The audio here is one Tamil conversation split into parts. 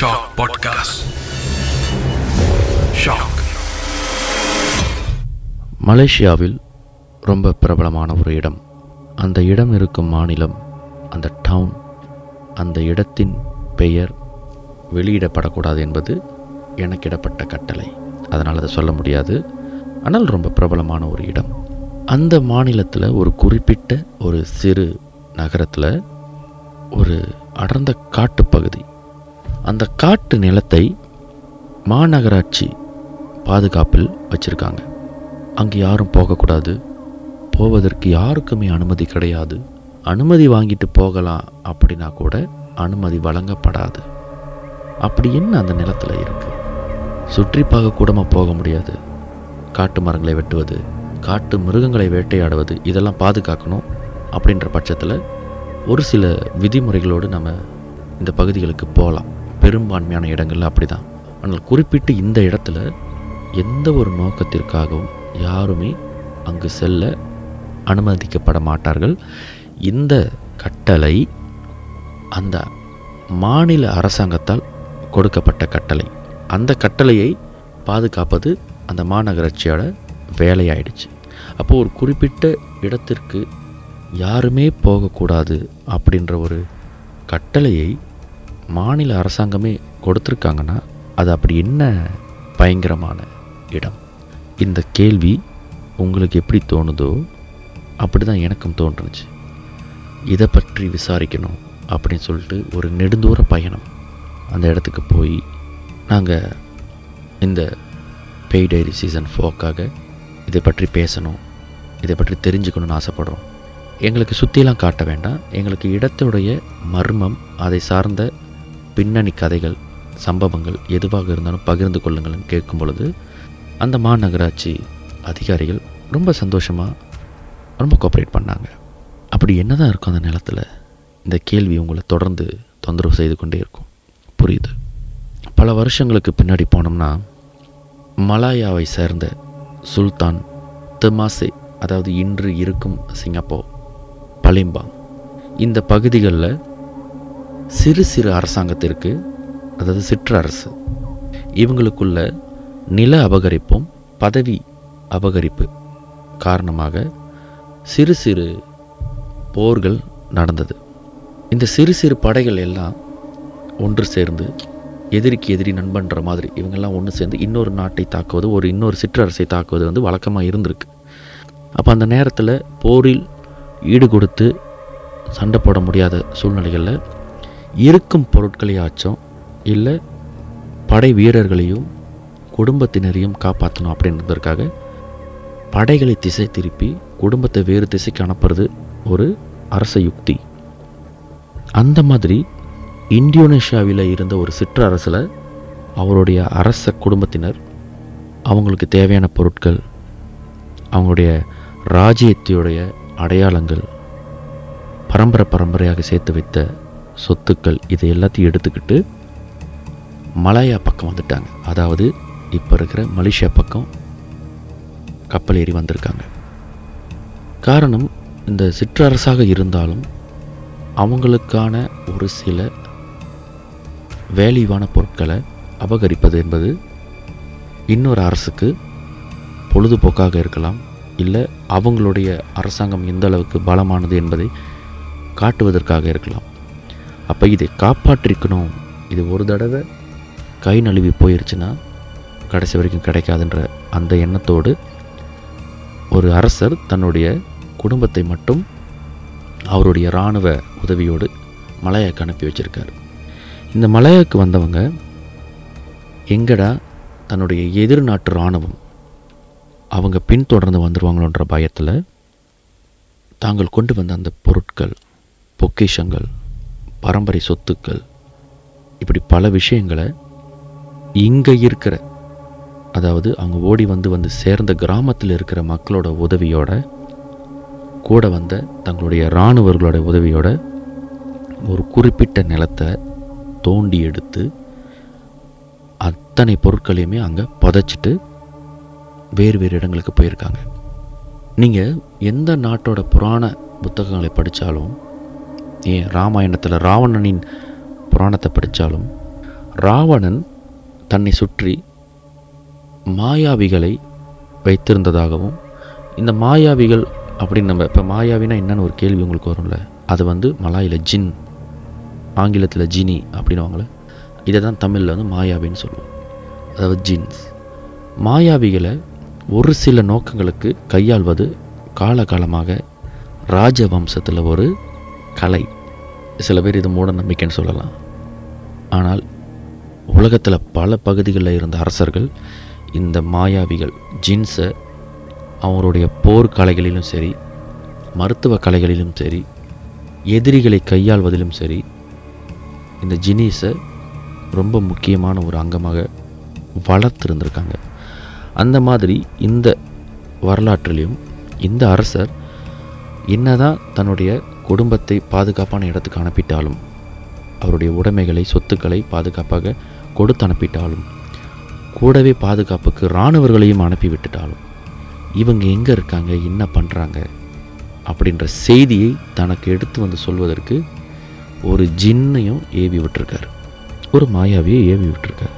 Shock podcast Shock. மலேசியாவில் ரொம்ப பிரபலமான ஒரு இடம். அந்த இடம் இருக்கும் மாநிலம் அந்த டவுன் அந்த இடத்தின் பெயர் வெளியிடப்படக்கூடாது என்பது எனக்கிடப்பட்ட கட்டளை. அதனால் அதை சொல்ல முடியாது. ஆனால் ரொம்ப பிரபலமான ஒரு இடம். அந்த மாநிலத்தில் ஒரு குறிப்பிட்ட ஒரு சிறு நகரத்தில் ஒரு அடர்ந்த காட்டுப்பகுதி. அந்த காட்டு நிலத்தை மாநகராட்சி பாதுகாப்பில் வச்சுருக்காங்க. அங்கே யாரும் போகக்கூடாது. போவதற்கு யாருக்குமே அனுமதி கிடையாது. அனுமதி வாங்கிட்டு போகலாம் அப்படின்னா கூட அனுமதி வழங்கப்படாது. அப்படி என்ன அந்த நிலத்தில் இருக்குது சுற்றி பார்க்கக்கூடமாக போக முடியாது. காட்டு மரங்களை வெட்டுவது காட்டு மிருகங்களை வேட்டையாடுவது இதெல்லாம் பாதுகாக்கணும் அப்படின்ற பட்சத்தில் ஒரு சில விதிமுறைகளோடு நம்ம இந்த பகுதிகளுக்கு போகலாம். பெரும்பான்மையான இடங்கள்ல அப்படி தான் ஆனால் குறிப்பிட்டு இந்த இடத்துல எந்த ஒரு நோக்கத்திற்காகவும் யாருமே அங்கு செல்ல அனுமதிக்கப்பட மாட்டார்கள். இந்த கட்டளை அந்த மாநில அரசாங்கத்தால் கொடுக்கப்பட்ட கட்டளை. அந்த கட்டளையை பாதுகாப்பது அந்த மாநகராட்சியோட வேலையாயிடுச்சு. அப்போது ஒரு குறிப்பிட்ட இடத்திற்கு யாருமே போகக்கூடாது அப்படின்ற ஒரு கட்டளையை மாநில அரசாங்கமே கொடுத்துருக்காங்கன்னா அது அப்படி என்ன பயங்கரமான இடம்? இந்த கேள்வி உங்களுக்கு எப்படி தோணுதோ அப்படி தான் எனக்கும் தோன்றுச்சு. இதை பற்றி விசாரிக்கணும் அப்படின்னு சொல்லிட்டு ஒரு நெடுந்தூர பயணம் அந்த இடத்துக்கு போய் நாங்கள் இந்த பெய் டைரி சீசன் ஃபோக்காக இதை பற்றி பேசணும் இதை பற்றி தெரிஞ்சுக்கணும்னு ஆசைப்படுறோம். எங்களுக்கு சுற்றிலாம் காட்ட வேண்டாம். எங்களுக்கு இடத்துடைய மர்மம் அதை சார்ந்த பின்னணி கதைகள் சம்பவங்கள் எதுவாக இருந்தாலும் பகிர்ந்து கொள்ளுங்கள்னு கேட்கும் பொழுது அந்த மாநகராட்சி அதிகாரிகள் ரொம்ப சந்தோஷமாக ரொம்ப கோஆப்ரேட் பண்ணாங்க. அப்படி என்ன தான் இருக்கும் அந்த நிலத்தில்? இந்த கேள்வி உங்களை தொடர்ந்து தொந்தரவு செய்து கொண்டே இருக்கும். புரியுது? பல வருஷங்களுக்கு பின்னாடி போனோம்னா மலாயாவை சேர்ந்த சுல்தான் தெமாசே அதாவது இன்று இருக்கும் சிங்கப்பூர் பலிம்பாங் இந்த பகுதிகளில் சிறு சிறு அரசாங்கத்திற்கு அதாவது சிற்றரசு இவங்களுக்குள்ள நில அபகரிப்பும் பதவி அபகரிப்பு காரணமாக சிறு சிறு போர்கள் நடந்தது. இந்த சிறு சிறு படைகள் எல்லாம் ஒன்று சேர்ந்து எதிரிக்கு எதிரி நண்பன்ற மாதிரி இவங்கெல்லாம் ஒன்று சேர்ந்து இன்னொரு நாட்டை தாக்குவது ஒரு இன்னொரு சிற்றரசை தாக்குவது வந்து வழக்கமாக இருந்திருக்கு. அப்போ அந்த நேரத்தில் போரில் ஈடு கொடுத்து சண்டை போட முடியாத சூழ்நிலைகளில் இருக்கும் பொருட்களையாச்சும் இல்லை படை வீரர்களையும் குடும்பத்தினரையும் காப்பாற்றணும் அப்படின்றதற்காக படைகளை திசை திருப்பி குடும்பத்தை வேறு திசைக்கு அனுப்புறது ஒரு அரச யுக்தி. அந்த மாதிரி இந்தோனேஷியாவில் இருந்த ஒரு சிற்றரசில் அவருடைய அரச குடும்பத்தினர் அவங்களுக்கு தேவையான பொருட்கள் அவங்களுடைய ராஜ்யத்தையுடைய அடையாளங்கள் பரம்பரை பரம்பரையாக சேர்த்து வைத்த சொத்துக்கள் இதை எல்லாத்தையும் எடுத்துக்கிட்டு மலாயா பக்கம் வந்துட்டாங்க. அதாவது இப்போ இருக்கிற மலேசியா பக்கம் கப்பல் ஏறி வந்திருக்காங்க. காரணம் இந்த சிற்றரசாக இருந்தாலும் அவங்களுக்கான ஒரு சில வேல்யூவான பொருட்களை அபகரிப்பது என்பது இன்னொரு அரசுக்கு பொழுதுபோக்காக இருக்கலாம் இல்லை அவங்களுடைய அரசாங்கம் எந்த அளவுக்கு பலமானது என்பதை காட்டுவதற்காக இருக்கலாம். அப்போ இதை காப்பாற்றிக்கணும் இது ஒரு தடவை கை நழுவி போயிருச்சுன்னா கடைசி வரைக்கும் கிடைக்காதுன்ற அந்த எண்ணத்தோடு ஒரு அரசர் தன்னுடைய குடும்பத்தை மட்டும் அவருடைய இராணுவ உதவியோடு மலையாக்கு அனுப்பி வச்சுருக்கார். இந்த மலையாக்கு வந்தவங்க எங்கடா தன்னுடைய எதிர் நாட்டு இராணுவம் அவங்க பின்தொடர்ந்து வந்துடுவாங்களோன்ற பயத்தில் தாங்கள் கொண்டு வந்த அந்த பொருட்கள் பொக்கிஷங்கள் பரம்பரை சொத்துக்கள். இப்படி பல விஷயங்களை இங்கே இருக்கிற அதாவது அவங்க ஓடி வந்து வந்து சேர்ந்த கிராமத்தில் இருக்கிற மக்களோட உதவியோட கூட வந்த தங்களுடைய இராணுவர்களோட உதவியோட ஒரு குறிப்பிட்ட நிலத்தை தோண்டி எடுத்து அத்தனை பொருட்களையுமே அங்கே புதைச்சிட்டு வேறு வேறு இடங்களுக்கு போயிருக்காங்க. நீங்கள் எந்த நாட்டோட புராண புத்தகங்களை படித்தாலும் ஏன் ராமாயணத்தில் ராவணனின் புராணத்தை படித்தாலும் ராவணன் தன்னை சுற்றி மாயாவிகளை வைத்திருந்ததாகவும் இந்த மாயாவிகள் அப்படின்னு நம்ம இப்போ மாயாவினா என்னன்னு ஒரு கேள்வி உங்களுக்கு வரும்ல? அது வந்து மலாயில் ஜின் ஆங்கிலத்தில் ஜினி அப்படின்னுவாங்களே இதை தான் தமிழில் வந்து மாயாவின்னு சொல்லுவோம். அதாவது ஜின்ஸ். மாயாவிகளை ஒரு சில நோக்கங்களுக்கு கையாள்வது காலகாலமாக ராஜவம்சத்தில் ஒரு கலை. சில பேர் இது மூட நம்பிக்கைன்னு சொல்லலாம். ஆனால் உலகத்தில் பல பகுதிகளில் இருந்த அரசர்கள் இந்த மாயாவிகள் ஜின்ஸை அவங்களுடைய போர் கலைகளிலும் சரி மருத்துவ கலைகளிலும் சரி எதிரிகளை கையாள்வதிலும் சரி இந்த ஜினீஸை ரொம்ப முக்கியமான ஒரு அங்கமாக வளர்த்துருந்துருக்காங்க. அந்த மாதிரி இந்த வரலாற்றிலையும் இந்த அரசர் என்னதான் தன்னுடைய குடும்பத்தை பாதுகாப்பான இடத்துக்கு அனுப்பிட்டாலும் அவருடைய உடைமைகளை சொத்துக்களை பாதுகாப்பாக கொடுத்து அனுப்பிட்டாலும் கூடவே பாதுகாப்புக்கு இராணுவர்களையும் அனுப்பி விட்டுட்டாலும் இவங்க எங்கே இருக்காங்க என்ன பண்ணுறாங்க அப்படின்ற செய்தியை தனக்கு எடுத்து வந்து சொல்வதற்கு ஒரு ஜின்னையும் ஏவி விட்டுருக்காரு. ஒரு மாயாவியை ஏவி விட்டுருக்கார்.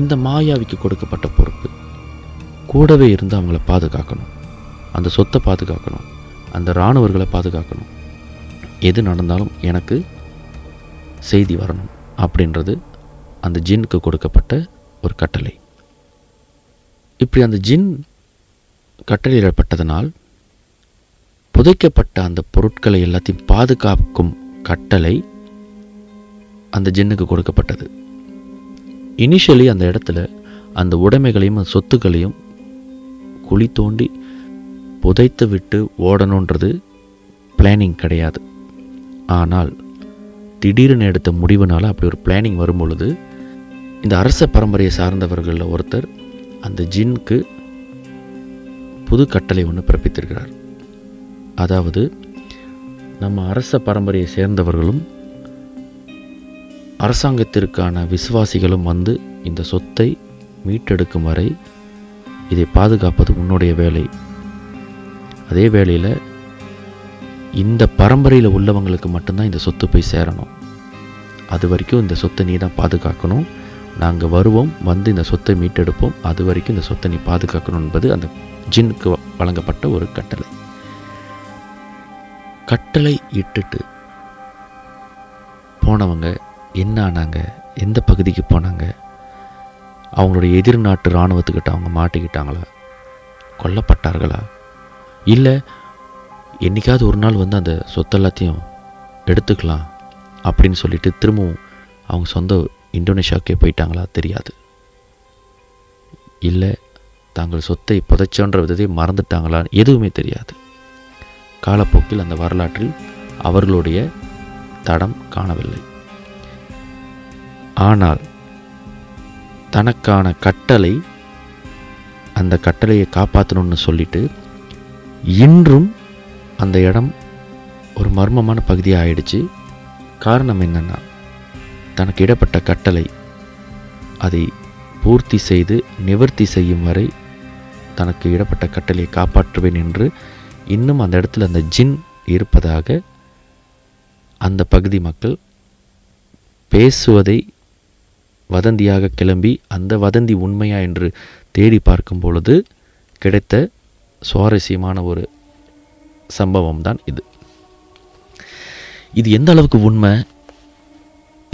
இந்த மாயாவிக்கு கொடுக்கப்பட்ட பொறுப்பு கூடவே இருந்து அவங்கள பாதுகாக்கணும். அந்த சொத்தை பாதுகாக்கணும். அந்த இராணுவர்களை பாதுகாக்கணும். எது நடந்தாலும் எனக்கு செய்தி வரணும் அப்படின்றது அந்த ஜின்னுக்கு கொடுக்கப்பட்ட ஒரு கட்டளை. இப்படி அந்த ஜின் கட்டளையிடப்பட்டதனால் புதைக்கப்பட்ட அந்த பொருட்களை எல்லாத்தையும் பாதுகாக்கும் கட்டளை அந்த ஜின்னுக்கு கொடுக்கப்பட்டது. இனிஷியலி அந்த இடத்துல அந்த உடைமைகளையும் அந்த சொத்துக்களையும் குழி தோண்டி புதைத்து விட்டு ஓடணுன்றது பிளானிங் கிடையாது. ஆனால் திடீர்னு எடுத்த முடிவுனால் அப்படி ஒரு பிளானிங் வரும் பொழுது இந்த அரச பரம்பரையை சார்ந்தவர்களில் ஒருத்தர் அந்த ஜின்க்கு புது கட்டளை ஒன்று பிறப்பித்திருக்கிறார். அதாவது நம்ம அரச பரம்பரையை சேர்ந்தவர்களும் அரசாங்கத்திற்கான விசுவாசிகளும் வந்து இந்த சொத்தை மீட்டெடுக்கும் வரை இதை பாதுகாப்பது உன்னுடைய வேலை. அதே வேளையில் இந்த பரம்பரையில் உள்ளவங்களுக்கு மட்டும்தான் இந்த சொத்து போய் சேரணும். அது வரைக்கும் இந்த சொத்தை நீ தான் பாதுகாக்கணும். நாங்கள் வருவோம் வந்து இந்த சொத்தை மீட்டெடுப்போம். அது வரைக்கும் இந்த சொத்தை நீ பாதுகாக்கணும் என்பது அந்த ஜின்னுக்கு வழங்கப்பட்ட ஒரு கட்டளை. கட்டளை இட்டுட்டு போனவங்க என்ன ஆனாங்க? எந்த பகுதிக்கு போனாங்க? அவங்களுடைய எதிர்நாட்டு இராணுவத்துக்கிட்ட அவங்க மாட்டிக்கிட்டாங்களா? கொல்லப்பட்டார்களா? இல்லை என்றைக்காவது ஒரு நாள் வந்து அந்த சொத்து எல்லாத்தையும் எடுத்துக்கலாம் அப்படின்னு சொல்லிட்டு திரும்பவும் அவங்க சொந்த இந்தோனேஷியாவுக்கே போயிட்டாங்களா தெரியாது. இல்லை தாங்கள் சொத்தை புதைச்சோன்ற விதத்தை மறந்துட்டாங்களா எதுவுமே தெரியாது. காலப்போக்கில் அந்த வரலாற்றில் அவர்களுடைய தடம் காணவில்லை. ஆனால் தனக்கான கட்டளை அந்த கட்டளையை காப்பாற்றணும்னு சொல்லிட்டு இன்றும் அந்த இடம் ஒரு மர்மமான பகுதியாக ஆயிடுச்சு. காரணம் என்னென்னா தனக்கு இடப்பட்ட கட்டளை அதை பூர்த்தி செய்து நிவர்த்தி செய்யும் வரை தனக்கு இடப்பட்ட கட்டளையை காப்பாற்றுவேன் என்று இன்னும் அந்த இடத்துல அந்த ஜின் இருப்பதாக அந்த பகுதி மக்கள் பேசுவதை வதந்தியாக கிளம்பி அந்த வதந்தி உண்மையா என்று தேடி பார்க்கும் பொழுது கிடைத்த சுவாரஸ்யமான ஒரு சம்பவம் தான் இது. இது எந்த அளவுக்கு உண்மை?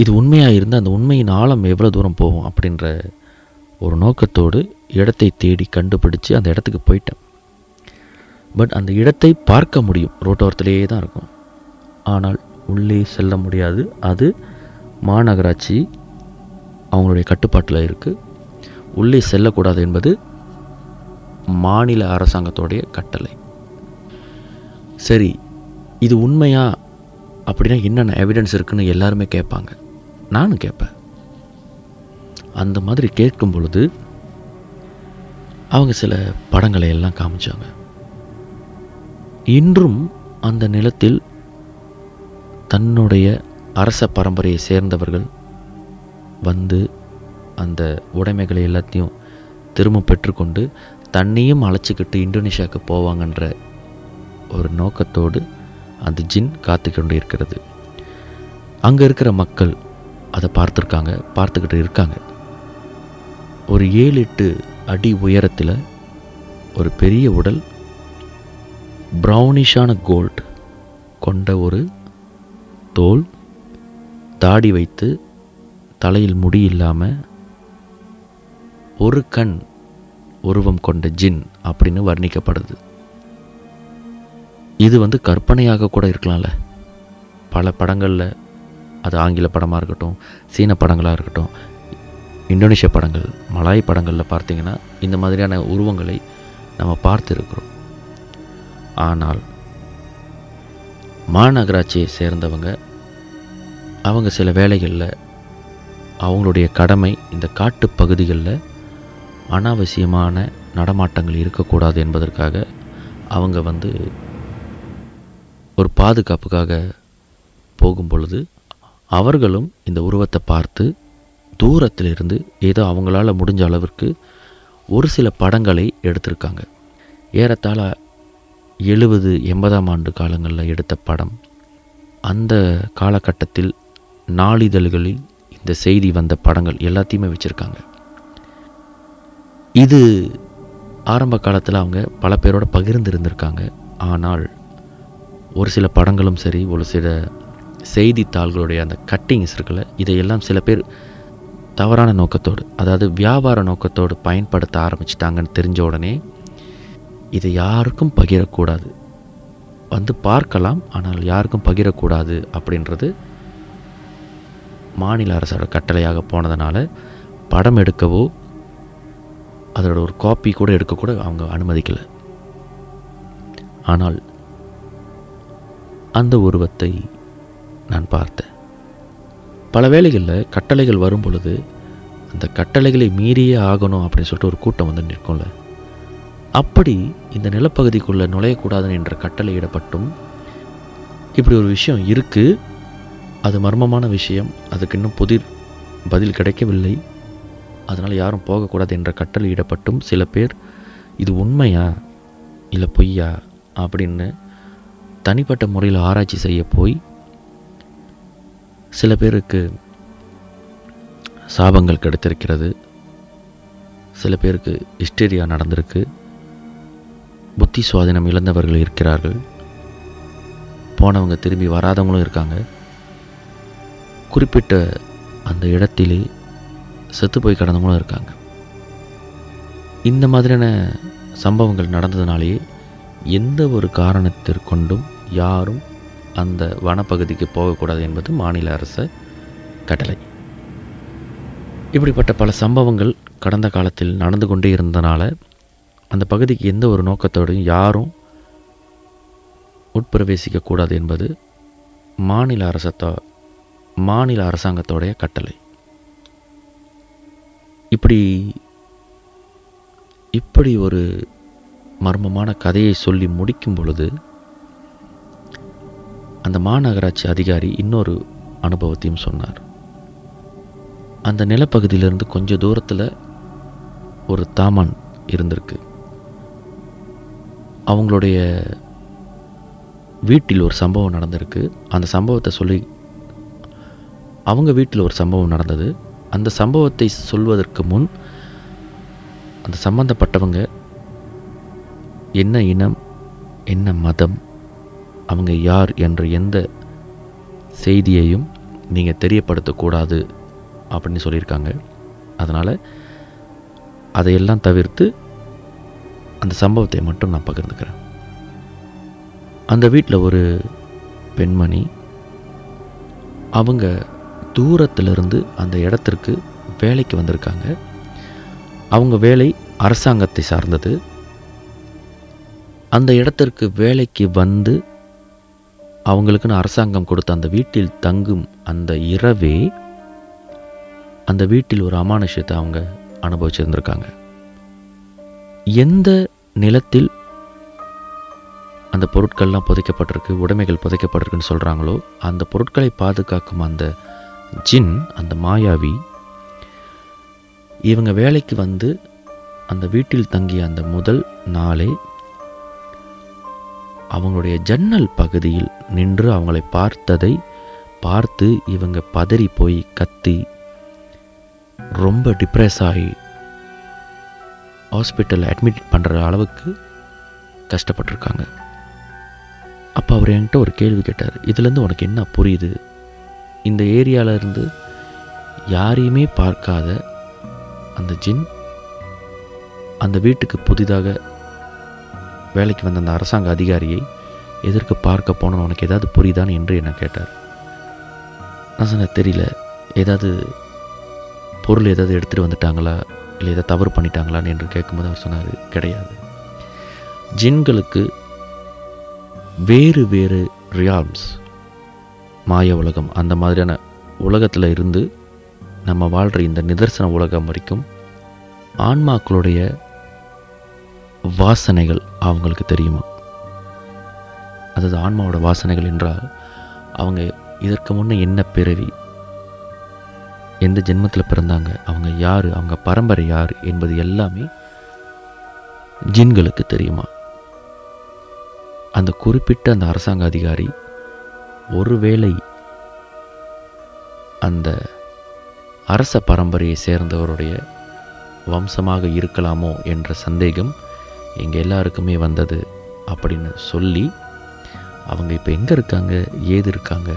இது உண்மையாக இருந்து அந்த உண்மையின் ஆழம் எவ்வளோ தூரம் போகும் அப்படின்ற ஒரு நோக்கத்தோடு இடத்தை தேடி கண்டுபிடிச்சு அந்த இடத்துக்கு போயிட்டேன். பட் அந்த இடத்தை பார்க்க முடியும். ரோட்டோரத்திலேயே தான் இருக்கும். ஆனால் உள்ளே செல்ல முடியாது. அது மாநகராட்சி அவங்களுடைய கட்டுப்பாட்டில் இருக்குது உள்ளே செல்லக்கூடாது என்பது மாநில அரசாங்கத்தோடைய கட்டளை. சரி இது உண்மையா? அப்படின்னா என்னென்ன எவிடன்ஸ் இருக்குன்னு எல்லாருமே கேட்பாங்க. நானும் கேட்பேன். அந்த மாதிரி கேட்கும் பொழுது அவங்க சில படங்களை எல்லாம் காமிச்சாங்க. இன்றும் அந்த நிலத்தில் தன்னுடைய அரச பரம்பரையை சேர்ந்தவர்கள் வந்து அந்த உடைமைகளை எல்லாத்தையும் திரும்ப பெற்றுக்கொண்டு தன்னையும் அழைச்சிக்கிட்டு இந்தோனேஷியாவுக்கு போவாங்கன்ற ஒரு நோக்கத்தோடு அந்த ஜின் காத்து கொண்டு இருக்கிறது அங்கே இருக்கிற மக்கள் அதை பார்த்துருக்காங்க பார்த்துக்கிட்டு இருக்காங்க. ஒரு ஏழு எட்டு அடி உயரத்தில் ஒரு பெரிய உடல் ப்ரௌனிஷான கோல்ட் கொண்ட ஒரு தோல் தாடி வைத்து தலையில் முடி இல்லாமல் ஒரு கண் உருவம் கொண்ட ஜின் அப்படின்னு வர்ணிக்கப்படுது. இது வந்து கற்பனையாக கூட இருக்கலாம்ல. பல படங்களில் அது ஆங்கில படமாக இருக்கட்டும் சீன படங்களாக இருக்கட்டும் இந்தோனேஷிய படங்கள் மலாய் படங்களில் பார்த்திங்கன்னா இந்த மாதிரியான உருவங்களை நம்ம பார்த்துருக்குறோம். ஆனால் மாநகராட்சியை சேர்ந்தவங்க அவங்க சில வேலைகளில் அவங்களுடைய கடமை இந்த காட்டு பகுதிகளில் அனாவசியமான நடமாட்டங்கள் இருக்கக்கூடாது என்பதற்காக அவங்க வந்து ஒரு பாதுகாப்புக்காக போகும் பொழுது அவர்களும் இந்த உருவத்தை பார்த்து தூரத்திலிருந்து ஏதோ அவங்களால முடிஞ்ச அளவிற்கு ஒரு சில படங்களை எடுத்திருக்காங்க. ஏறத்தாழ எழுபது எண்பதாம் ஆண்டு காலங்களில் எடுத்த படம். அந்த காலகட்டத்தில் நாளிதழ்களில் இந்த செய்தி வந்த படங்கள் எல்லாத்தையுமே வச்சுருக்காங்க. இது ஆரம்ப காலத்தில் அவங்க பல பேரோட பகிர்ந்து இருந்திருக்காங்க ஆனால் ஒரு சில படங்களும் சரி ஒரு சில செய்தித்தாள்களுடைய அந்த கட்டிங்ஸ் இருக்குல்ல இதையெல்லாம் சில பேர் தவறான நோக்கத்தோடு அதாவது வியாபார நோக்கத்தோடு பயன்படுத்த ஆரம்பிச்சிட்டாங்கன்னு தெரிஞ்ச உடனே இதை யாருக்கும் பகிரக்கூடாது. வந்து பார்க்கலாம் ஆனால் யாருக்கும் பகிரக்கூடாது அப்படின்றது மாநில அரசோட கட்டளையாக போனதுனால படம் எடுக்கவோ அதோட ஒரு காப்பி கூட எடுக்கக்கூட அவங்க அனுமதிக்கலை. ஆனால் அந்த உருவத்தை நான் பார்த்தேன். பல வேளைகளில் கட்டளைகள் வரும் பொழுது அந்த கட்டளைகளை மீறியே ஆகணும் அப்படின்னு சொல்லிட்டு ஒரு கூட்டம் வந்து நிற்கும்ல. அப்படி இந்த நிலப்பகுதிக்குள்ளே நுழையக்கூடாது என்ற கட்டளையிடப்பட்டும் இப்படி ஒரு விஷயம் இருக்குது அது மர்மமான விஷயம். அதுக்கு இன்னும் புதிர் பதில் கிடைக்கவில்லை. அதனால் யாரும் போகக்கூடாது என்ற கட்டளையிடப்பட்டும் சில பேர் இது உண்மையா? இல்லை பொய்யா? அப்படின்னு தனிப்பட்ட முறையில் ஆராய்ச்சி செய்ய போய் சில பேருக்கு சாபங்கள் கிடைத்திருக்கிறது. சில பேருக்கு ஹிஸ்டீரியா நடந்திருக்கு. புத்தி சுவாதீனம் இழந்தவர்கள் இருக்கிறார்கள். போனவங்க திரும்பி வராதவங்களும் இருக்காங்க. குறிப்பிட்ட அந்த இடத்திலே செத்து போய் கிடந்தவங்களும் இருக்காங்க. இந்த மாதிரியான சம்பவங்கள் நடந்ததுனாலேயே எந்த ஒரு காரணத்திற்கொண்டும் யாரும் அந்த வனப்பகுதிக்கு போகக்கூடாது என்பது மாநில அரசு கட்டளை. இப்படிப்பட்ட பல சம்பவங்கள் கடந்த காலத்தில் நடந்து கொண்டே இருந்தனால அந்த பகுதிக்கு எந்த ஒரு நோக்கத்தோடையும் யாரும் உட்பிரவேசிக்கக்கூடாது என்பது மாநில அரசத்தோ மாநில அரசாங்கத்தோடைய கட்டளை. இப்படி இப்படி ஒரு மர்மமான கதையை சொல்லி முடிக்கும் பொழுது அந்த மாநகராட்சி அதிகாரி இன்னொரு அனுபவத்தையும் சொன்னார். அந்த நிலப்பகுதியிலிருந்து கொஞ்சம் தூரத்தில் ஒரு தாமான் இருந்திருக்கு. அவங்களுடைய வீட்டில் ஒரு சம்பவம் நடந்திருக்கு. அந்த சம்பவத்தை சொல்லி அவங்க வீட்டில் ஒரு சம்பவம் நடந்தது. அந்த சம்பவத்தை சொல்வதற்கு முன் அந்த சம்பந்தப்பட்டவங்க என்ன இனம் என்ன மதம் அவங்க யார் என்ற எந்த செய்தியையும் நீங்கள் தெரியப்படுத்தக்கூடாது அப்படின்னு சொல்லியிருக்காங்க. அதனால் அதையெல்லாம் தவிர்த்து அந்த சம்பவத்தை மட்டும் நான் பகிர்ந்துக்கிறேன். அந்த வீட்டில் ஒரு பெண்மணி அவங்க தூரத்திலிருந்து அந்த இடத்திற்கு வேலைக்கு வந்திருக்காங்க. அவங்க வேலை அரசாங்கத்தை சார்ந்தது. அந்த இடத்திற்கு வேலைக்கு வந்து அவங்களுக்குன்னு அரசாங்கம் கொடுத்த அந்த வீட்டில் தங்கும் அந்த இரவே அந்த வீட்டில் ஒரு அமானுஷத்தை அவங்க அனுபவிச்சிருந்திருக்காங்க. எந்த நிலத்தில் அந்த பொருட்கள்லாம் புதைக்கப்பட்டிருக்கு உடைமைகள் புதைக்கப்பட்டிருக்குன்னு சொல்கிறாங்களோ அந்த பொருட்களை பாதுகாக்கும் அந்த ஜின் அந்த மாயாவி இவங்க வேலைக்கு வந்து அந்த வீட்டில் தங்கிய அந்த முதல் நாளே அவங்களுடைய ஜன்னல் பகுதியில் நின்று அவங்களை பார்த்ததை பார்த்து இவங்க பதறி போய் கத்தி ரொம்ப டிப்ரெஸ் ஆகி ஹாஸ்பிட்டலில் அட்மிட் பண்ணுற அளவுக்கு கஷ்டப்பட்டிருக்காங்க. அப்போ அவர் என்கிட்ட ஒரு கேள்வி கேட்டார். இதுலேருந்து உனக்கு என்ன புரியுது? இந்த ஏரியால இருந்து யாரையுமே பார்க்காத அந்த ஜின் அந்த வீட்டுக்கு புதிதாக வேலைக்கு வந்த அந்த அரசாங்க அதிகாரியை எதற்கு பார்க்க போனோன்னு உனக்கு ஏதாவது புரியுதான்னு என்று என்னை கேட்டார். நான் சொன்னேன் தெரியல. ஏதாவது பொருள் ஏதாவது எடுத்துகிட்டு வந்துட்டாங்களா? இல்லை ஏதாவது தவறு பண்ணிட்டாங்களான்னு என்று கேட்கும்போது அவர் சொன்னார் கிடையாது. ஜின்களுக்கு வேறு வேறு ரியால்ஸ் மாய உலகம். அந்த மாதிரியான உலகத்தில் இருந்து நம்ம வாழ்கிற இந்த நிதர்சன உலகம் வரைக்கும் ஆன்மாக்களுடைய வாசனைகள் அவங்களுக்கு தெரியுமா? அதாவது ஆன்மாவோட வாசனைகள் என்றால் அவங்க இதற்கு முன்னே என்ன பிறவி எந்த ஜென்மத்தில் பிறந்தாங்க அவங்க யார் அவங்க பரம்பரை யார் என்பது எல்லாமே ஜின்களுக்கு தெரியுமா? அந்த குறிப்பிட்ட அந்த அரசாங்க அதிகாரி ஒருவேளை அந்த அரச பரம்பரையை சேர்ந்தவருடைய வம்சமாக இருக்கலாமோ என்ற சந்தேகம் எங்கள் எல்லாருக்குமே வந்தது அப்படின்னு சொல்லி அவங்க இப்போ எங்கே இருக்காங்க ஏது இருக்காங்க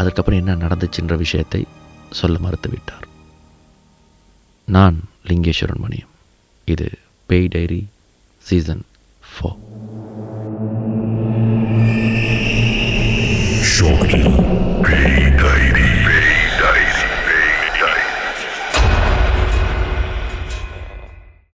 அதுக்கப்புறம் என்ன நடந்துச்சுன்ற விஷயத்தை சொல்ல மறுத்துவிட்டார். நான் லிங்கேஸ்வரன் மணியம். இது பேய் diary season four. Shocking Pain